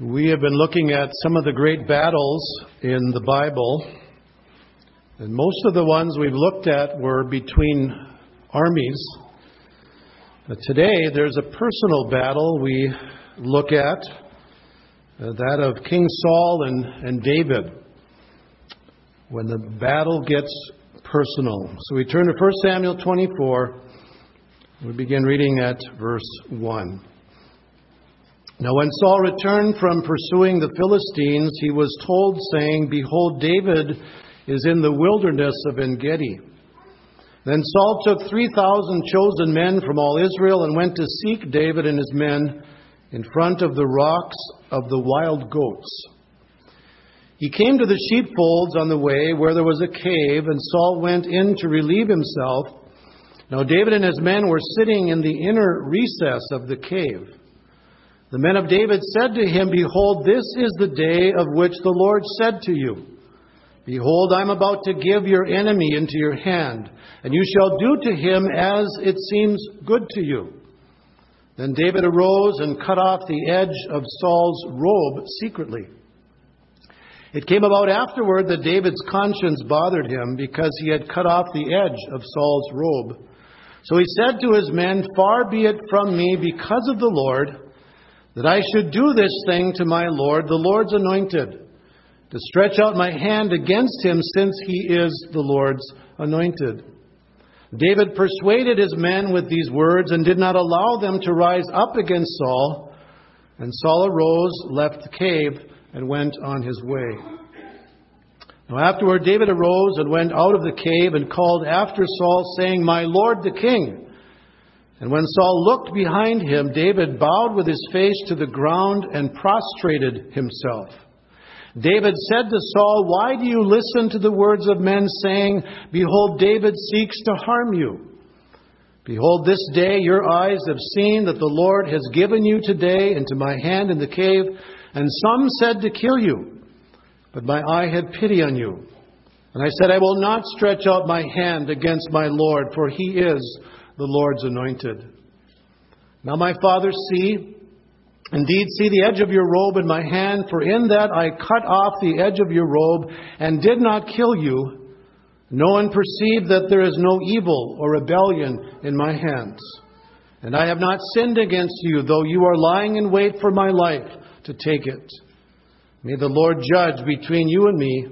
We have been looking at some of the great battles in the Bible, and most of the ones we've looked at were between armies. But today, there's a personal battle we look at, uh, that of King Saul and, and David, when the battle gets personal. So we turn to 1 Samuel 24. We begin reading at verse 1. Now, when Saul returned from pursuing the Philistines, he was told, saying, Behold, David is in the wilderness of En Gedi. Then Saul took 3,000 chosen men from all Israel and went to seek David and his men in front of the rocks of the wild goats. He came to the sheepfolds on the way where there was a cave, and Saul went in to relieve himself. Now David and his men were sitting in the inner recess of the cave. The men of David said to him, Behold, this is the day of which the Lord said to you, Behold, I am about to give your enemy into your hand, and you shall do to him as it seems good to you. Then David arose and cut off the edge of Saul's robe secretly. It came about afterward that David's conscience bothered him because he had cut off the edge of Saul's robe. So he said to his men, Far be it from me because of the Lord that I should do this thing to my Lord, the Lord's anointed, to stretch out my hand against him, since he is the Lord's anointed. David persuaded his men with these words and did not allow them to rise up against Saul. And Saul arose, left the cave, and went on his way. Now afterward, David arose and went out of the cave and called after Saul, saying, My Lord the king. And when Saul looked behind him, David bowed with his face to the ground and prostrated himself. David said to Saul, Why do you listen to the words of men saying, Behold, David seeks to harm you? Behold, this day your eyes have seen that the Lord has given you today into my hand in the cave, and some said to kill you. But my eye had pity on you. And I said, I will not stretch out my hand against my Lord, for he is the Lord's anointed. Now, my father, see, indeed, see the edge of your robe in my hand, for in that I cut off the edge of your robe and did not kill you. No one perceived that there is no evil or rebellion in my hands. And I have not sinned against you, though you are lying in wait for my life to take it. May the Lord judge between you and me,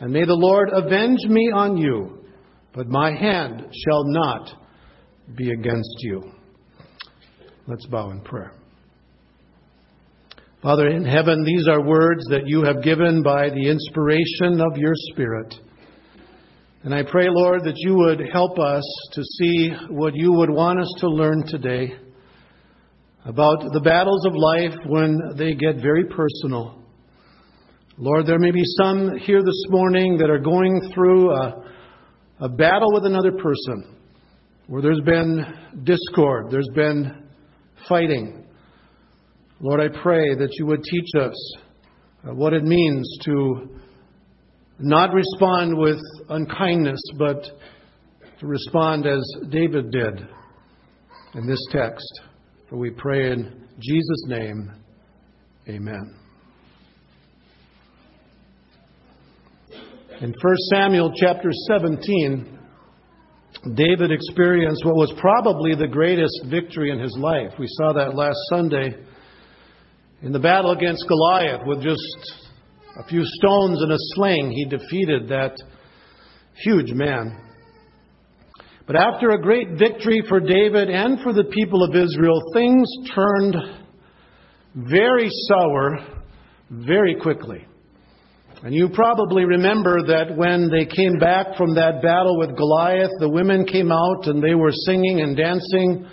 and may the Lord avenge me on you, but my hand shall not be against you. Let's bow in prayer. Father in heaven, these are words that you have given by the inspiration of your Spirit. And I pray, Lord, that you would help us to see what you would want us to learn today about the battles of life when they get very personal. Lord, there may be some here this morning that are going through a, a battle with another person where there's been discord, there's been fighting. Lord, I pray that you would teach us uh, what it means to not respond with unkindness, but to respond as David did in this text. For we pray in Jesus' name, amen. In 1 Samuel chapter 17, David experienced what was probably the greatest victory in his life. We saw that last Sunday in the battle against Goliath with just a few stones and a sling. He defeated that huge man. But after a great victory for David and for the people of Israel, things turned very sour very quickly. And you probably remember that when they came back from that battle with Goliath, the women came out and they were singing and dancing.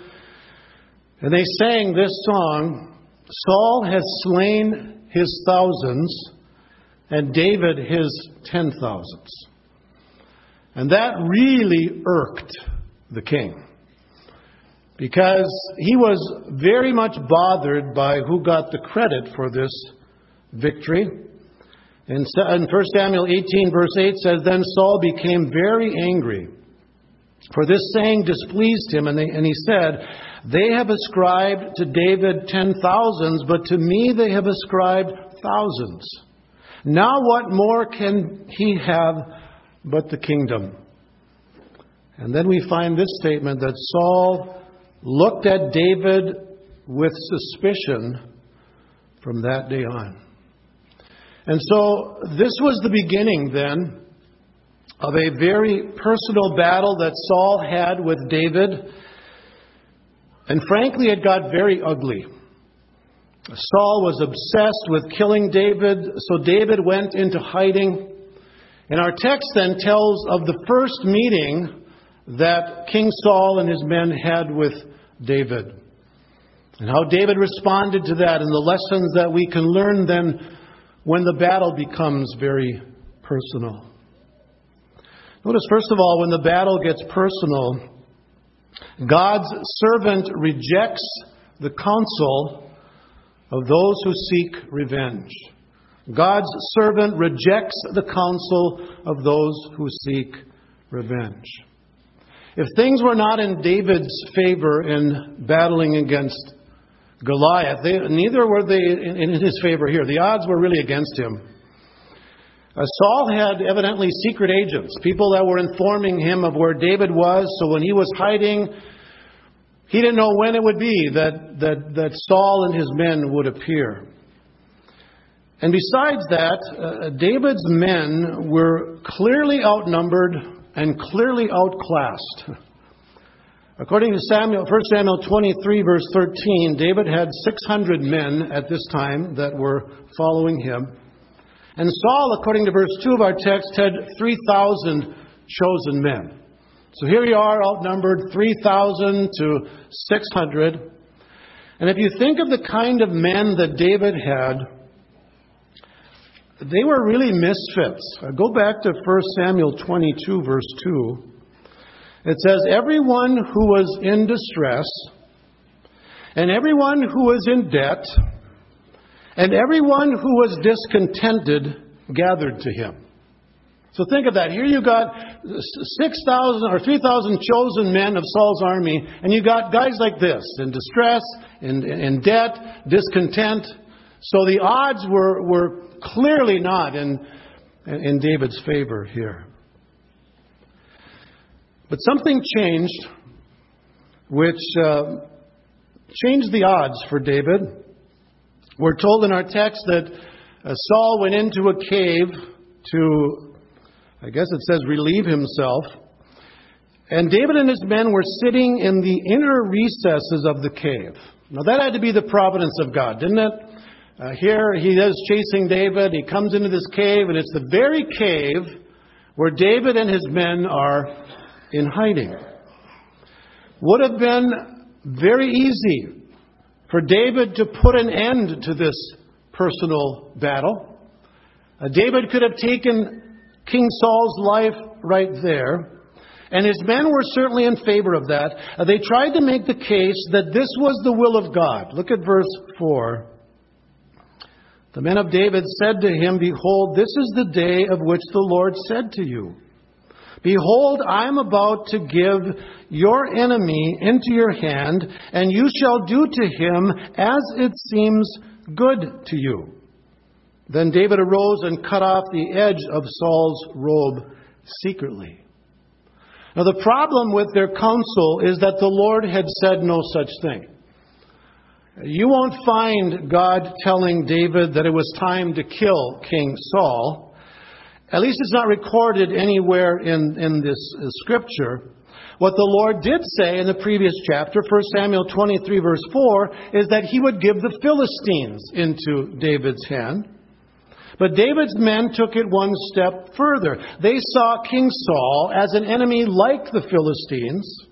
And they sang this song Saul has slain his thousands, and David his ten thousands. And that really irked the king because he was very much bothered by who got the credit for this victory. In 1 Samuel 18, verse 8 says, Then Saul became very angry, for this saying displeased him, and, they, and he said, They have ascribed to David ten thousands, but to me they have ascribed thousands. Now what more can he have but the kingdom? And then we find this statement that Saul looked at David with suspicion from that day on. And so this was the beginning then of a very personal battle that Saul had with David. And frankly, it got very ugly. Saul was obsessed with killing David, so David went into hiding. And our text then tells of the first meeting that King Saul and his men had with David. And how David responded to that, and the lessons that we can learn then when the battle becomes very personal. Notice, first of all, when the battle gets personal, God's servant rejects the counsel of those who seek revenge. God's servant rejects the counsel of those who seek revenge. If things were not in David's favor in battling against Goliath, they, neither were they in, in his favor here. The odds were really against him. Uh, Saul had evidently secret agents, people that were informing him of where David was, so when he was hiding, he didn't know when it would be that, that, that Saul and his men would appear. And besides that, uh, David's men were clearly outnumbered and clearly outclassed. According to Samuel, 1 Samuel 23, verse 13, David had 600 men at this time that were following him. And Saul, according to verse 2 of our text, had 3,000 chosen men. So here you are, outnumbered 3,000 to 600. And if you think of the kind of men that David had, they were really misfits. Go back to 1 Samuel 22, verse 2. It says, Everyone who was in distress, and everyone who was in debt, and everyone who was discontented gathered to him. So think of that. Here you got 6,000 or 3,000 chosen men of Saul's army, and you got guys like this in distress, in, in debt, discontent. So the odds were, were clearly not in, in David's favor here. But something changed, which uh, changed the odds for David. We're told in our text that uh, Saul went into a cave to, I guess it says, relieve himself. And David and his men were sitting in the inner recesses of the cave. Now, that had to be the providence of God, didn't it? Uh, here he is chasing David. He comes into this cave, and it's the very cave where David and his men are in hiding. Would have been very easy for David to put an end to this personal battle. Uh, David could have taken King Saul's life right there. And his men were certainly in favor of that. Uh, they tried to make the case that this was the will of God. Look at verse 4. The men of David said to him, Behold, this is the day of which the Lord said to you, Behold, I am about to give your enemy into your hand, and you shall do to him as it seems good to you. Then David arose and cut off the edge of Saul's robe secretly. Now, the problem with their counsel is that the Lord had said no such thing. You won't find God telling David that it was time to kill King Saul. At least it's not recorded anywhere in, in this uh, scripture. What the Lord did say in the previous chapter, 1 Samuel 23, verse 4, is that he would give the Philistines into David's hand. But David's men took it one step further. They saw King Saul as an enemy like the Philistines.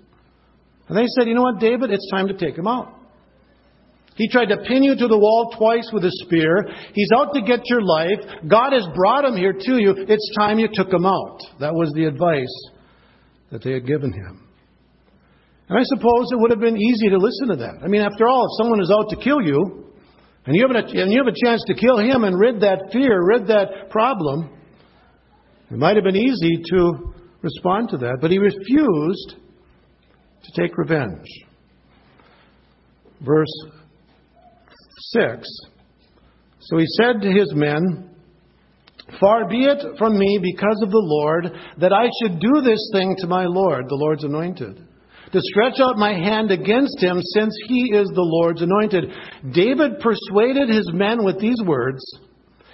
And they said, you know what, David, it's time to take him out. He tried to pin you to the wall twice with a spear. He's out to get your life. God has brought him here to you. It's time you took him out. That was the advice that they had given him. And I suppose it would have been easy to listen to that. I mean, after all, if someone is out to kill you, and you have a, and you have a chance to kill him and rid that fear, rid that problem, it might have been easy to respond to that. But he refused to take revenge. verse 6. So he said to his men, Far be it from me because of the Lord that I should do this thing to my Lord, the Lord's anointed, to stretch out my hand against him, since he is the Lord's anointed. David persuaded his men with these words,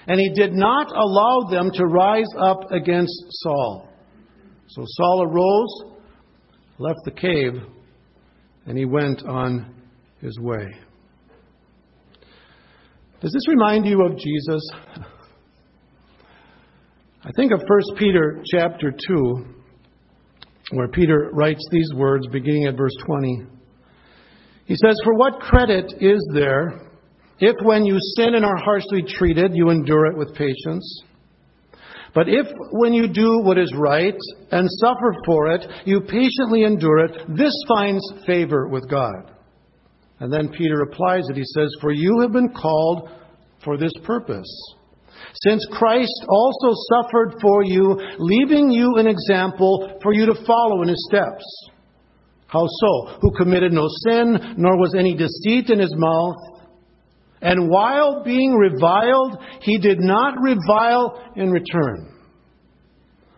and he did not allow them to rise up against Saul. So Saul arose, left the cave, and he went on his way. Does this remind you of Jesus? I think of 1 Peter chapter 2, where Peter writes these words beginning at verse 20. He says, For what credit is there if when you sin and are harshly treated, you endure it with patience? But if when you do what is right and suffer for it, you patiently endure it, this finds favor with God. And then Peter replies it. He says, For you have been called for this purpose. Since Christ also suffered for you, leaving you an example for you to follow in his steps. How so? Who committed no sin, nor was any deceit in his mouth. And while being reviled, he did not revile in return.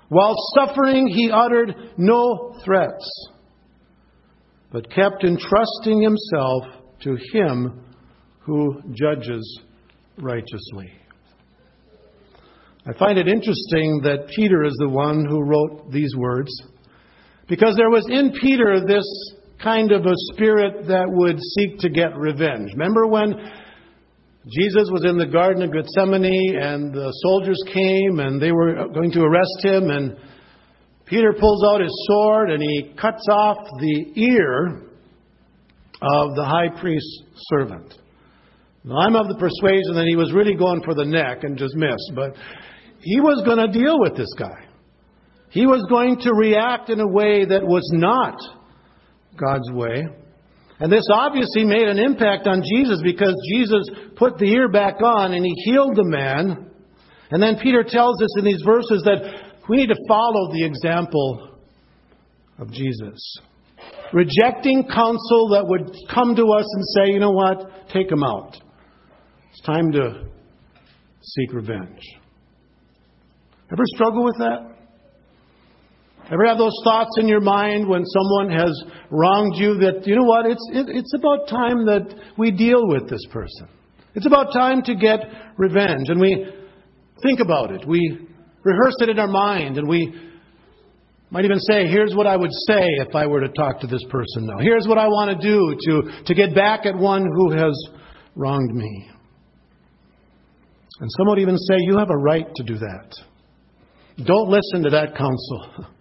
While suffering, he uttered no threats, but kept entrusting himself to him who judges righteously. I find it interesting that Peter is the one who wrote these words because there was in Peter this kind of a spirit that would seek to get revenge. Remember when Jesus was in the Garden of Gethsemane and the soldiers came and they were going to arrest him and Peter pulls out his sword and he cuts off the ear of the high priest's servant. Now, I'm of the persuasion that he was really going for the neck and just missed, but he was going to deal with this guy. He was going to react in a way that was not God's way. And this obviously made an impact on Jesus because Jesus put the ear back on and he healed the man. And then Peter tells us in these verses that we need to follow the example of Jesus. Rejecting counsel that would come to us and say, you know what, take him out. It's time to seek revenge. Ever struggle with that? Ever have those thoughts in your mind when someone has wronged you that, you know what, it's, it, it's about time that we deal with this person. It's about time to get revenge. And we think about it. We rehearse it in our mind. And we might even say, here's what I would say if I were to talk to this person now. Here's what I want to do to, to get back at one who has wronged me. And some would even say, you have a right to do that. Don't listen to that counsel.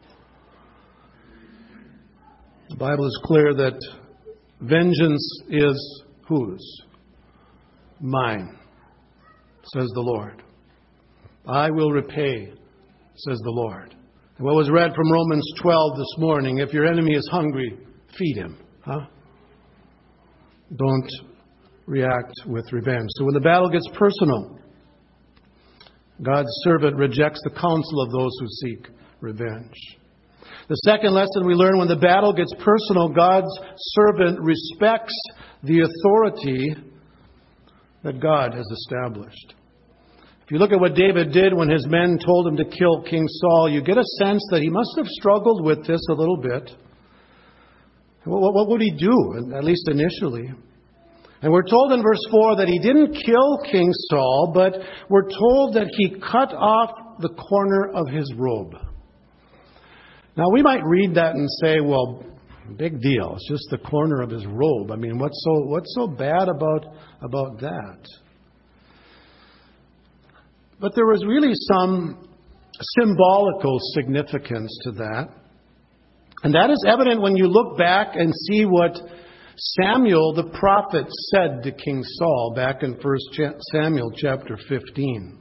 The Bible is clear that vengeance is whose? Mine, says the Lord. I will repay, says the Lord. And what was read from Romans 12 this morning if your enemy is hungry, feed him. Huh? Don't react with revenge. So when the battle gets personal, God's servant rejects the counsel of those who seek revenge. The second lesson we learn when the battle gets personal, God's servant respects the authority that God has established. If you look at what David did when his men told him to kill King Saul, you get a sense that he must have struggled with this a little bit. What would he do, at least initially? And we're told in verse 4 that he didn't kill King Saul, but we're told that he cut off the corner of his robe. Now, we might read that and say, well, big deal. It's just the corner of his robe. I mean, what's so, what's so bad about, about that? But there was really some symbolical significance to that. And that is evident when you look back and see what Samuel the prophet said to King Saul back in 1 Samuel chapter 15.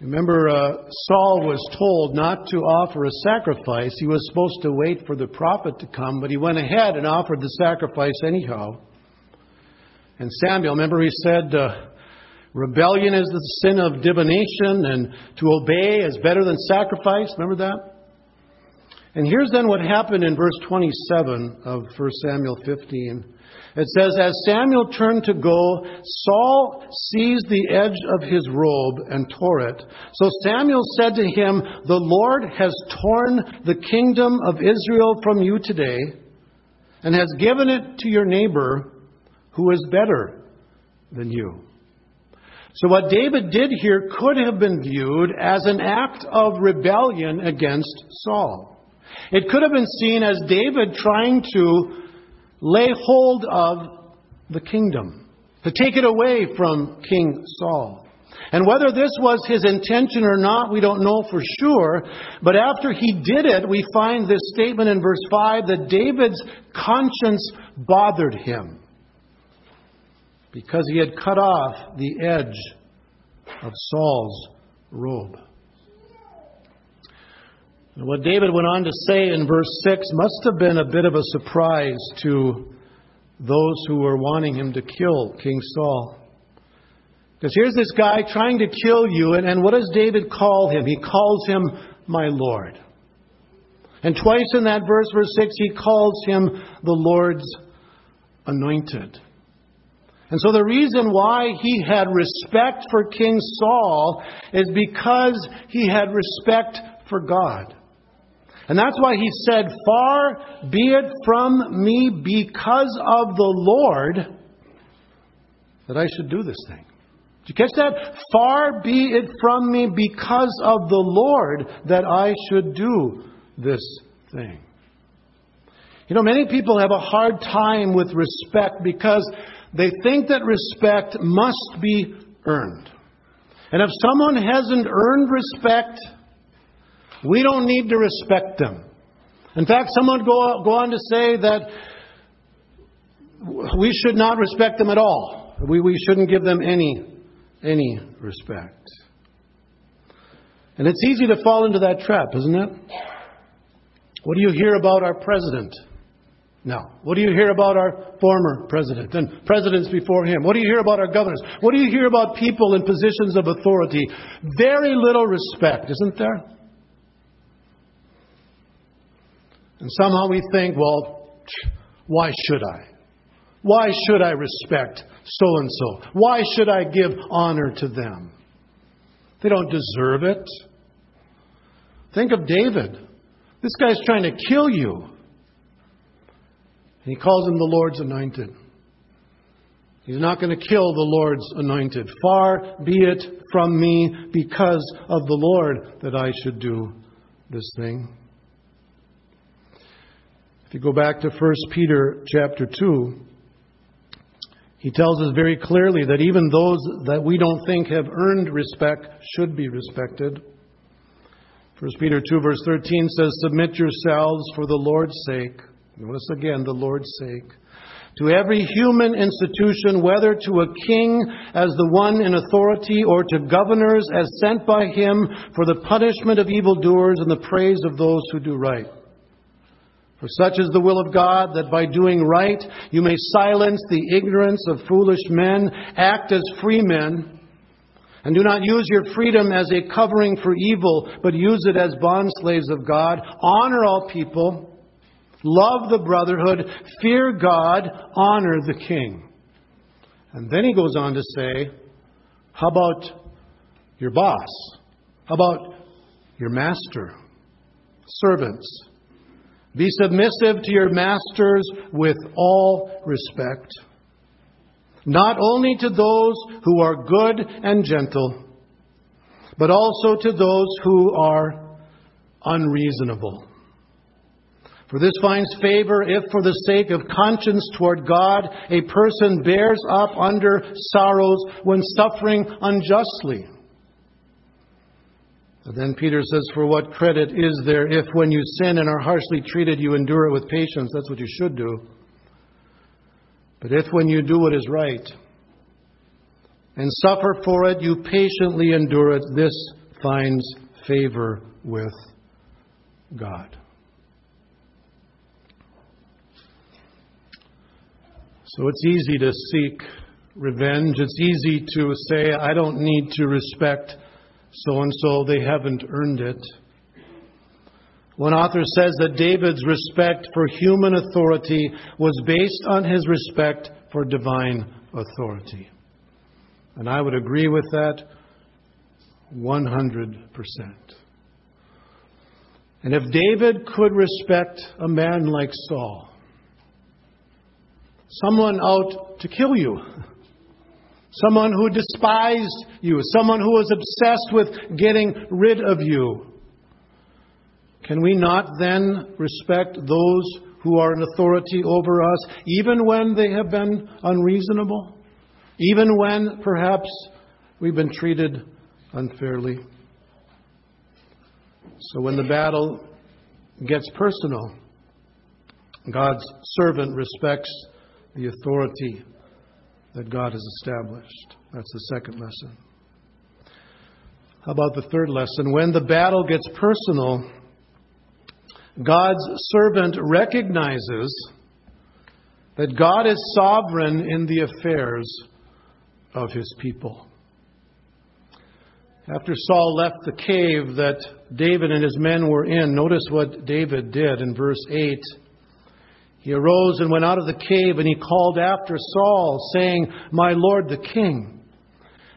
Remember, uh, Saul was told not to offer a sacrifice. He was supposed to wait for the prophet to come, but he went ahead and offered the sacrifice anyhow. And Samuel, remember, he said, uh, rebellion is the sin of divination, and to obey is better than sacrifice. Remember that? And here's then what happened in verse 27 of 1 Samuel 15. It says, As Samuel turned to go, Saul seized the edge of his robe and tore it. So Samuel said to him, The Lord has torn the kingdom of Israel from you today and has given it to your neighbor who is better than you. So what David did here could have been viewed as an act of rebellion against Saul. It could have been seen as David trying to lay hold of the kingdom, to take it away from King Saul. And whether this was his intention or not, we don't know for sure. But after he did it, we find this statement in verse 5 that David's conscience bothered him because he had cut off the edge of Saul's robe. And what David went on to say in verse 6 must have been a bit of a surprise to those who were wanting him to kill King Saul. Because here's this guy trying to kill you, and, and what does David call him? He calls him my Lord. And twice in that verse, verse 6, he calls him the Lord's anointed. And so the reason why he had respect for King Saul is because he had respect for God. And that's why he said, Far be it from me because of the Lord that I should do this thing. Did you catch that? Far be it from me because of the Lord that I should do this thing. You know, many people have a hard time with respect because they think that respect must be earned. And if someone hasn't earned respect, we don't need to respect them. In fact, someone go, go on to say that we should not respect them at all. We, we shouldn't give them any, any respect. And it's easy to fall into that trap, isn't it? What do you hear about our president? Now, what do you hear about our former president and presidents before him? What do you hear about our governors? What do you hear about people in positions of authority? Very little respect, isn't there? And somehow we think, well, why should I? Why should I respect so and so? Why should I give honor to them? They don't deserve it. Think of David. This guy's trying to kill you. He calls him the Lord's anointed. He's not going to kill the Lord's anointed. Far be it from me because of the Lord that I should do this thing. If you go back to 1 Peter chapter 2, he tells us very clearly that even those that we don't think have earned respect should be respected. 1 Peter 2, verse 13 says, Submit yourselves for the Lord's sake. Notice again, the Lord's sake. To every human institution, whether to a king as the one in authority or to governors as sent by him for the punishment of evildoers and the praise of those who do right. For such is the will of God that by doing right you may silence the ignorance of foolish men, act as free men, and do not use your freedom as a covering for evil, but use it as bondslaves of God. Honor all people, love the brotherhood, fear God, honor the king. And then he goes on to say, How about your boss? How about your master? Servants. Be submissive to your masters with all respect, not only to those who are good and gentle, but also to those who are unreasonable. For this finds favor if, for the sake of conscience toward God, a person bears up under sorrows when suffering unjustly. Then Peter says, For what credit is there if, when you sin and are harshly treated, you endure it with patience? That's what you should do. But if, when you do what is right and suffer for it, you patiently endure it, this finds favor with God. So it's easy to seek revenge. It's easy to say, I don't need to respect so and so, they haven't earned it. One author says that David's respect for human authority was based on his respect for divine authority. And I would agree with that 100%. And if David could respect a man like Saul, someone out to kill you, someone who despised you, someone who was obsessed with getting rid of you, can we not then respect those who are in authority over us, even when they have been unreasonable? Even when perhaps we've been treated unfairly? So when the battle gets personal, God's servant respects the authority that God has established. That's the second lesson. How about the third lesson? When the battle gets personal, God's servant recognizes that God is sovereign in the affairs of his people. After Saul left the cave that David and his men were in, notice what David did in verse 8. He arose and went out of the cave, and he called after Saul, saying, My lord the king.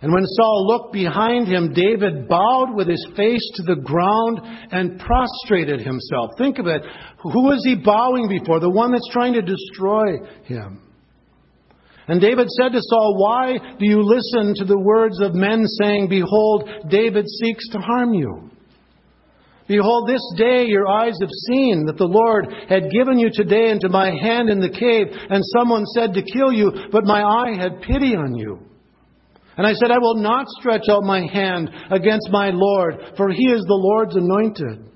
And when Saul looked behind him, David bowed with his face to the ground and prostrated himself. Think of it. Who is he bowing before? The one that's trying to destroy him. And David said to Saul, Why do you listen to the words of men saying, Behold, David seeks to harm you? Behold, this day your eyes have seen that the Lord had given you today into my hand in the cave, and someone said to kill you, but my eye had pity on you. And I said, I will not stretch out my hand against my Lord, for he is the Lord's anointed.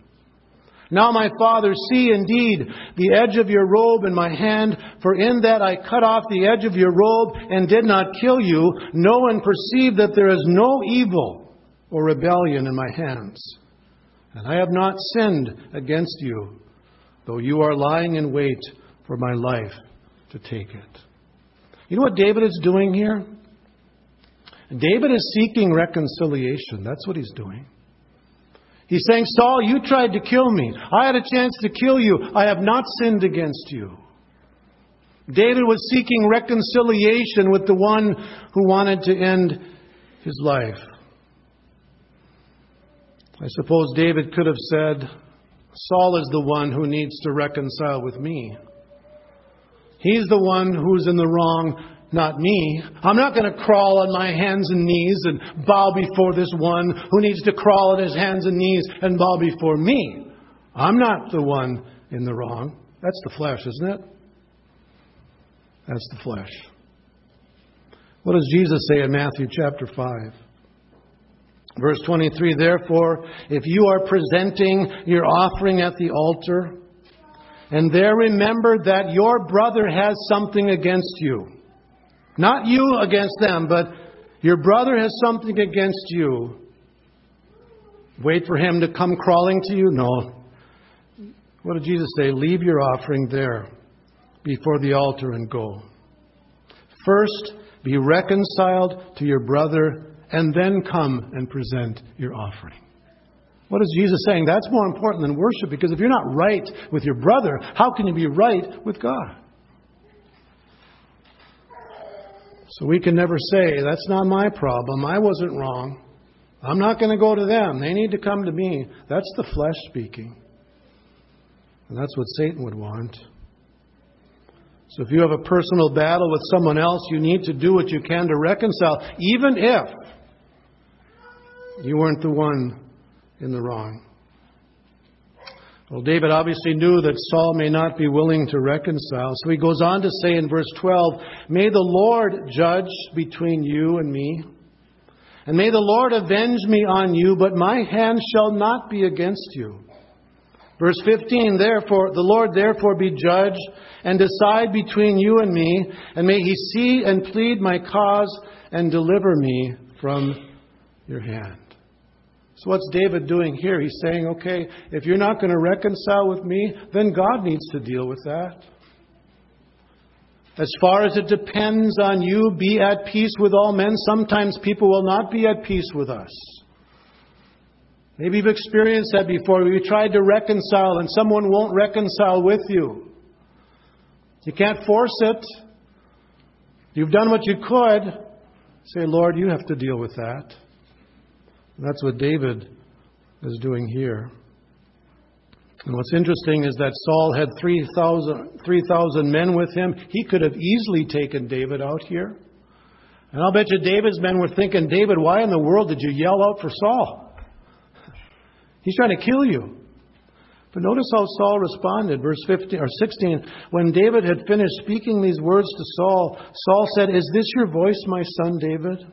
Now, my father, see indeed the edge of your robe in my hand, for in that I cut off the edge of your robe and did not kill you. Know and perceive that there is no evil or rebellion in my hands. And I have not sinned against you, though you are lying in wait for my life to take it. You know what David is doing here? David is seeking reconciliation. That's what he's doing. He's saying, Saul, you tried to kill me. I had a chance to kill you. I have not sinned against you. David was seeking reconciliation with the one who wanted to end his life. I suppose David could have said, Saul is the one who needs to reconcile with me. He's the one who's in the wrong not me. I'm not going to crawl on my hands and knees and bow before this one who needs to crawl on his hands and knees and bow before me. I'm not the one in the wrong. That's the flesh, isn't it? That's the flesh. What does Jesus say in Matthew chapter 5? Verse 23 Therefore, if you are presenting your offering at the altar, and there remember that your brother has something against you, not you against them, but your brother has something against you. Wait for him to come crawling to you? No. What did Jesus say? Leave your offering there before the altar and go. First, be reconciled to your brother, and then come and present your offering. What is Jesus saying? That's more important than worship because if you're not right with your brother, how can you be right with God? So we can never say, that's not my problem. I wasn't wrong. I'm not going to go to them. They need to come to me. That's the flesh speaking. And that's what Satan would want. So if you have a personal battle with someone else, you need to do what you can to reconcile, even if you weren't the one in the wrong. Well, David obviously knew that Saul may not be willing to reconcile. So he goes on to say in verse 12, May the Lord judge between you and me. And may the Lord avenge me on you, but my hand shall not be against you. Verse 15, therefore, the Lord therefore be judge and decide between you and me, and may he see and plead my cause and deliver me from your hand. So, what's David doing here? He's saying, okay, if you're not going to reconcile with me, then God needs to deal with that. As far as it depends on you, be at peace with all men. Sometimes people will not be at peace with us. Maybe you've experienced that before. You tried to reconcile and someone won't reconcile with you. You can't force it. You've done what you could. Say, Lord, you have to deal with that. That's what David is doing here. And what's interesting is that Saul had 3,000 3, men with him. He could have easily taken David out here. And I'll bet you David's men were thinking, David, why in the world did you yell out for Saul? He's trying to kill you. But notice how Saul responded, verse 15 or 16. When David had finished speaking these words to Saul, Saul said, Is this your voice, my son David?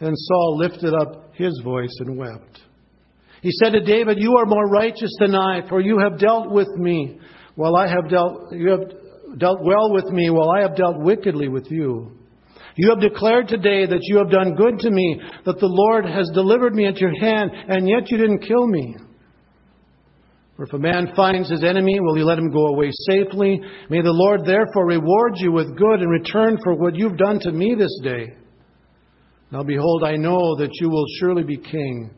Then Saul lifted up his voice and wept. He said to David, You are more righteous than I, for you have dealt with me, while I have dealt you have dealt well with me, while I have dealt wickedly with you. You have declared today that you have done good to me, that the Lord has delivered me into your hand, and yet you didn't kill me. For if a man finds his enemy, will he let him go away safely? May the Lord therefore reward you with good in return for what you've done to me this day. Now behold, I know that you will surely be king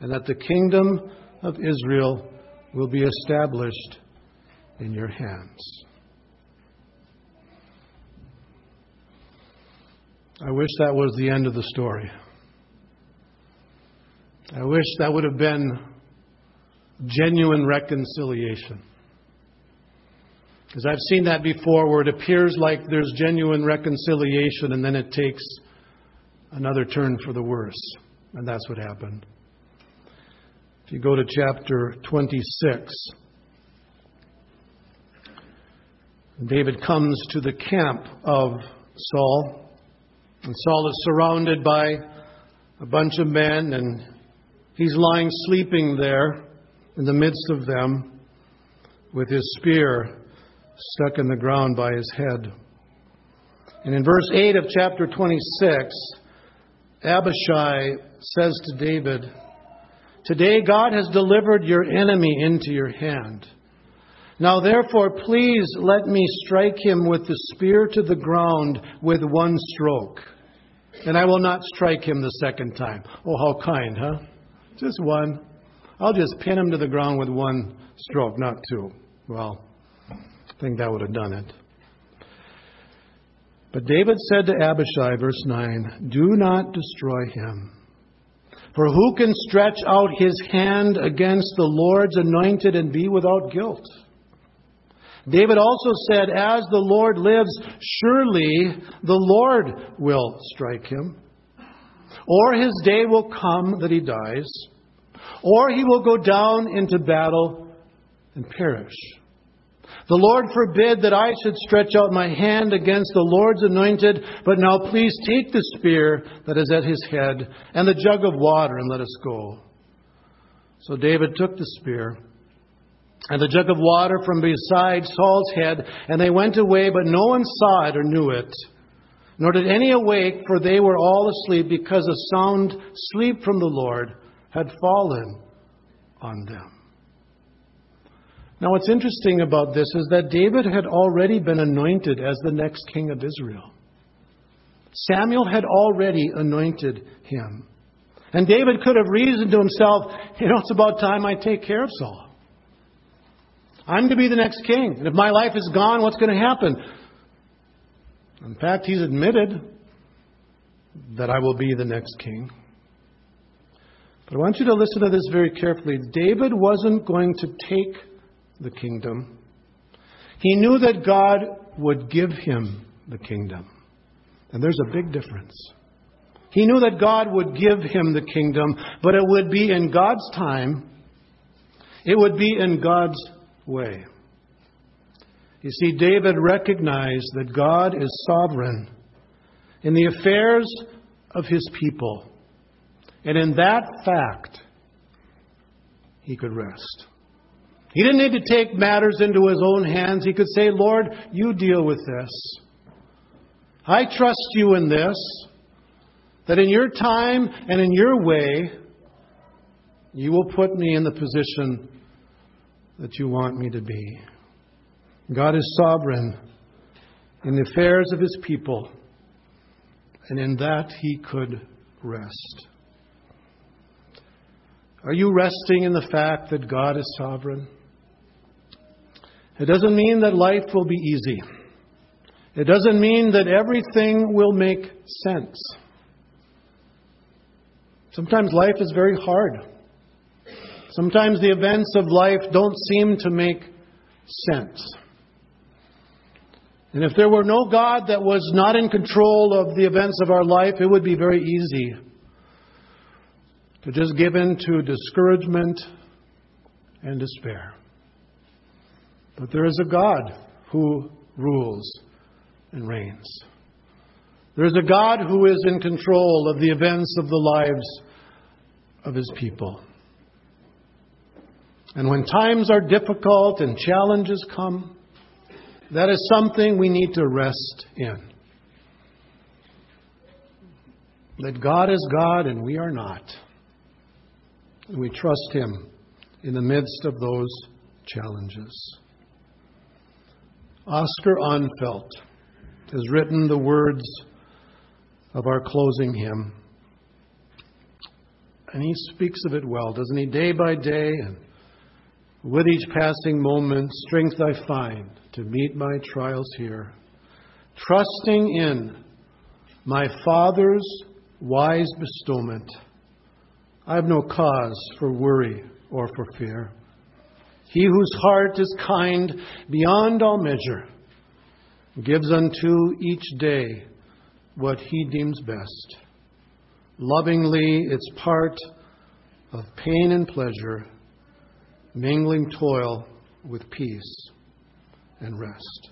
and that the kingdom of Israel will be established in your hands. I wish that was the end of the story. I wish that would have been genuine reconciliation. Because I've seen that before where it appears like there's genuine reconciliation and then it takes another turn for the worse. And that's what happened. If you go to chapter 26, David comes to the camp of Saul. And Saul is surrounded by a bunch of men, and he's lying sleeping there in the midst of them with his spear stuck in the ground by his head. And in verse 8 of chapter 26, Abishai says to David, Today God has delivered your enemy into your hand. Now therefore, please let me strike him with the spear to the ground with one stroke. And I will not strike him the second time. Oh, how kind, huh? Just one. I'll just pin him to the ground with one stroke, not two. Well, I think that would have done it. But David said to Abishai, verse 9, Do not destroy him. For who can stretch out his hand against the Lord's anointed and be without guilt? David also said, As the Lord lives, surely the Lord will strike him. Or his day will come that he dies, or he will go down into battle and perish. The Lord forbid that I should stretch out my hand against the Lord's anointed, but now please take the spear that is at his head and the jug of water and let us go. So David took the spear and the jug of water from beside Saul's head, and they went away, but no one saw it or knew it. Nor did any awake, for they were all asleep, because a sound sleep from the Lord had fallen on them. Now, what's interesting about this is that David had already been anointed as the next king of Israel. Samuel had already anointed him. And David could have reasoned to himself, you know, it's about time I take care of Saul. I'm to be the next king. And if my life is gone, what's going to happen? In fact, he's admitted that I will be the next king. But I want you to listen to this very carefully. David wasn't going to take the kingdom. He knew that God would give him the kingdom. And there's a big difference. He knew that God would give him the kingdom, but it would be in God's time, it would be in God's way. You see, David recognized that God is sovereign in the affairs of his people. And in that fact, he could rest. He didn't need to take matters into his own hands. He could say, Lord, you deal with this. I trust you in this, that in your time and in your way, you will put me in the position that you want me to be. God is sovereign in the affairs of his people, and in that he could rest. Are you resting in the fact that God is sovereign? It doesn't mean that life will be easy. It doesn't mean that everything will make sense. Sometimes life is very hard. Sometimes the events of life don't seem to make sense. And if there were no God that was not in control of the events of our life, it would be very easy to just give in to discouragement and despair. But there is a God who rules and reigns. There is a God who is in control of the events of the lives of his people. And when times are difficult and challenges come, that is something we need to rest in. That God is God and we are not. And we trust Him in the midst of those challenges. Oscar Ahnfelt has written the words of our closing hymn. And he speaks of it well, doesn't he? Day by day, and with each passing moment, strength I find to meet my trials here. Trusting in my Father's wise bestowment I have no cause for worry or for fear. He whose heart is kind beyond all measure gives unto each day what he deems best. Lovingly, it's part of pain and pleasure, mingling toil with peace and rest.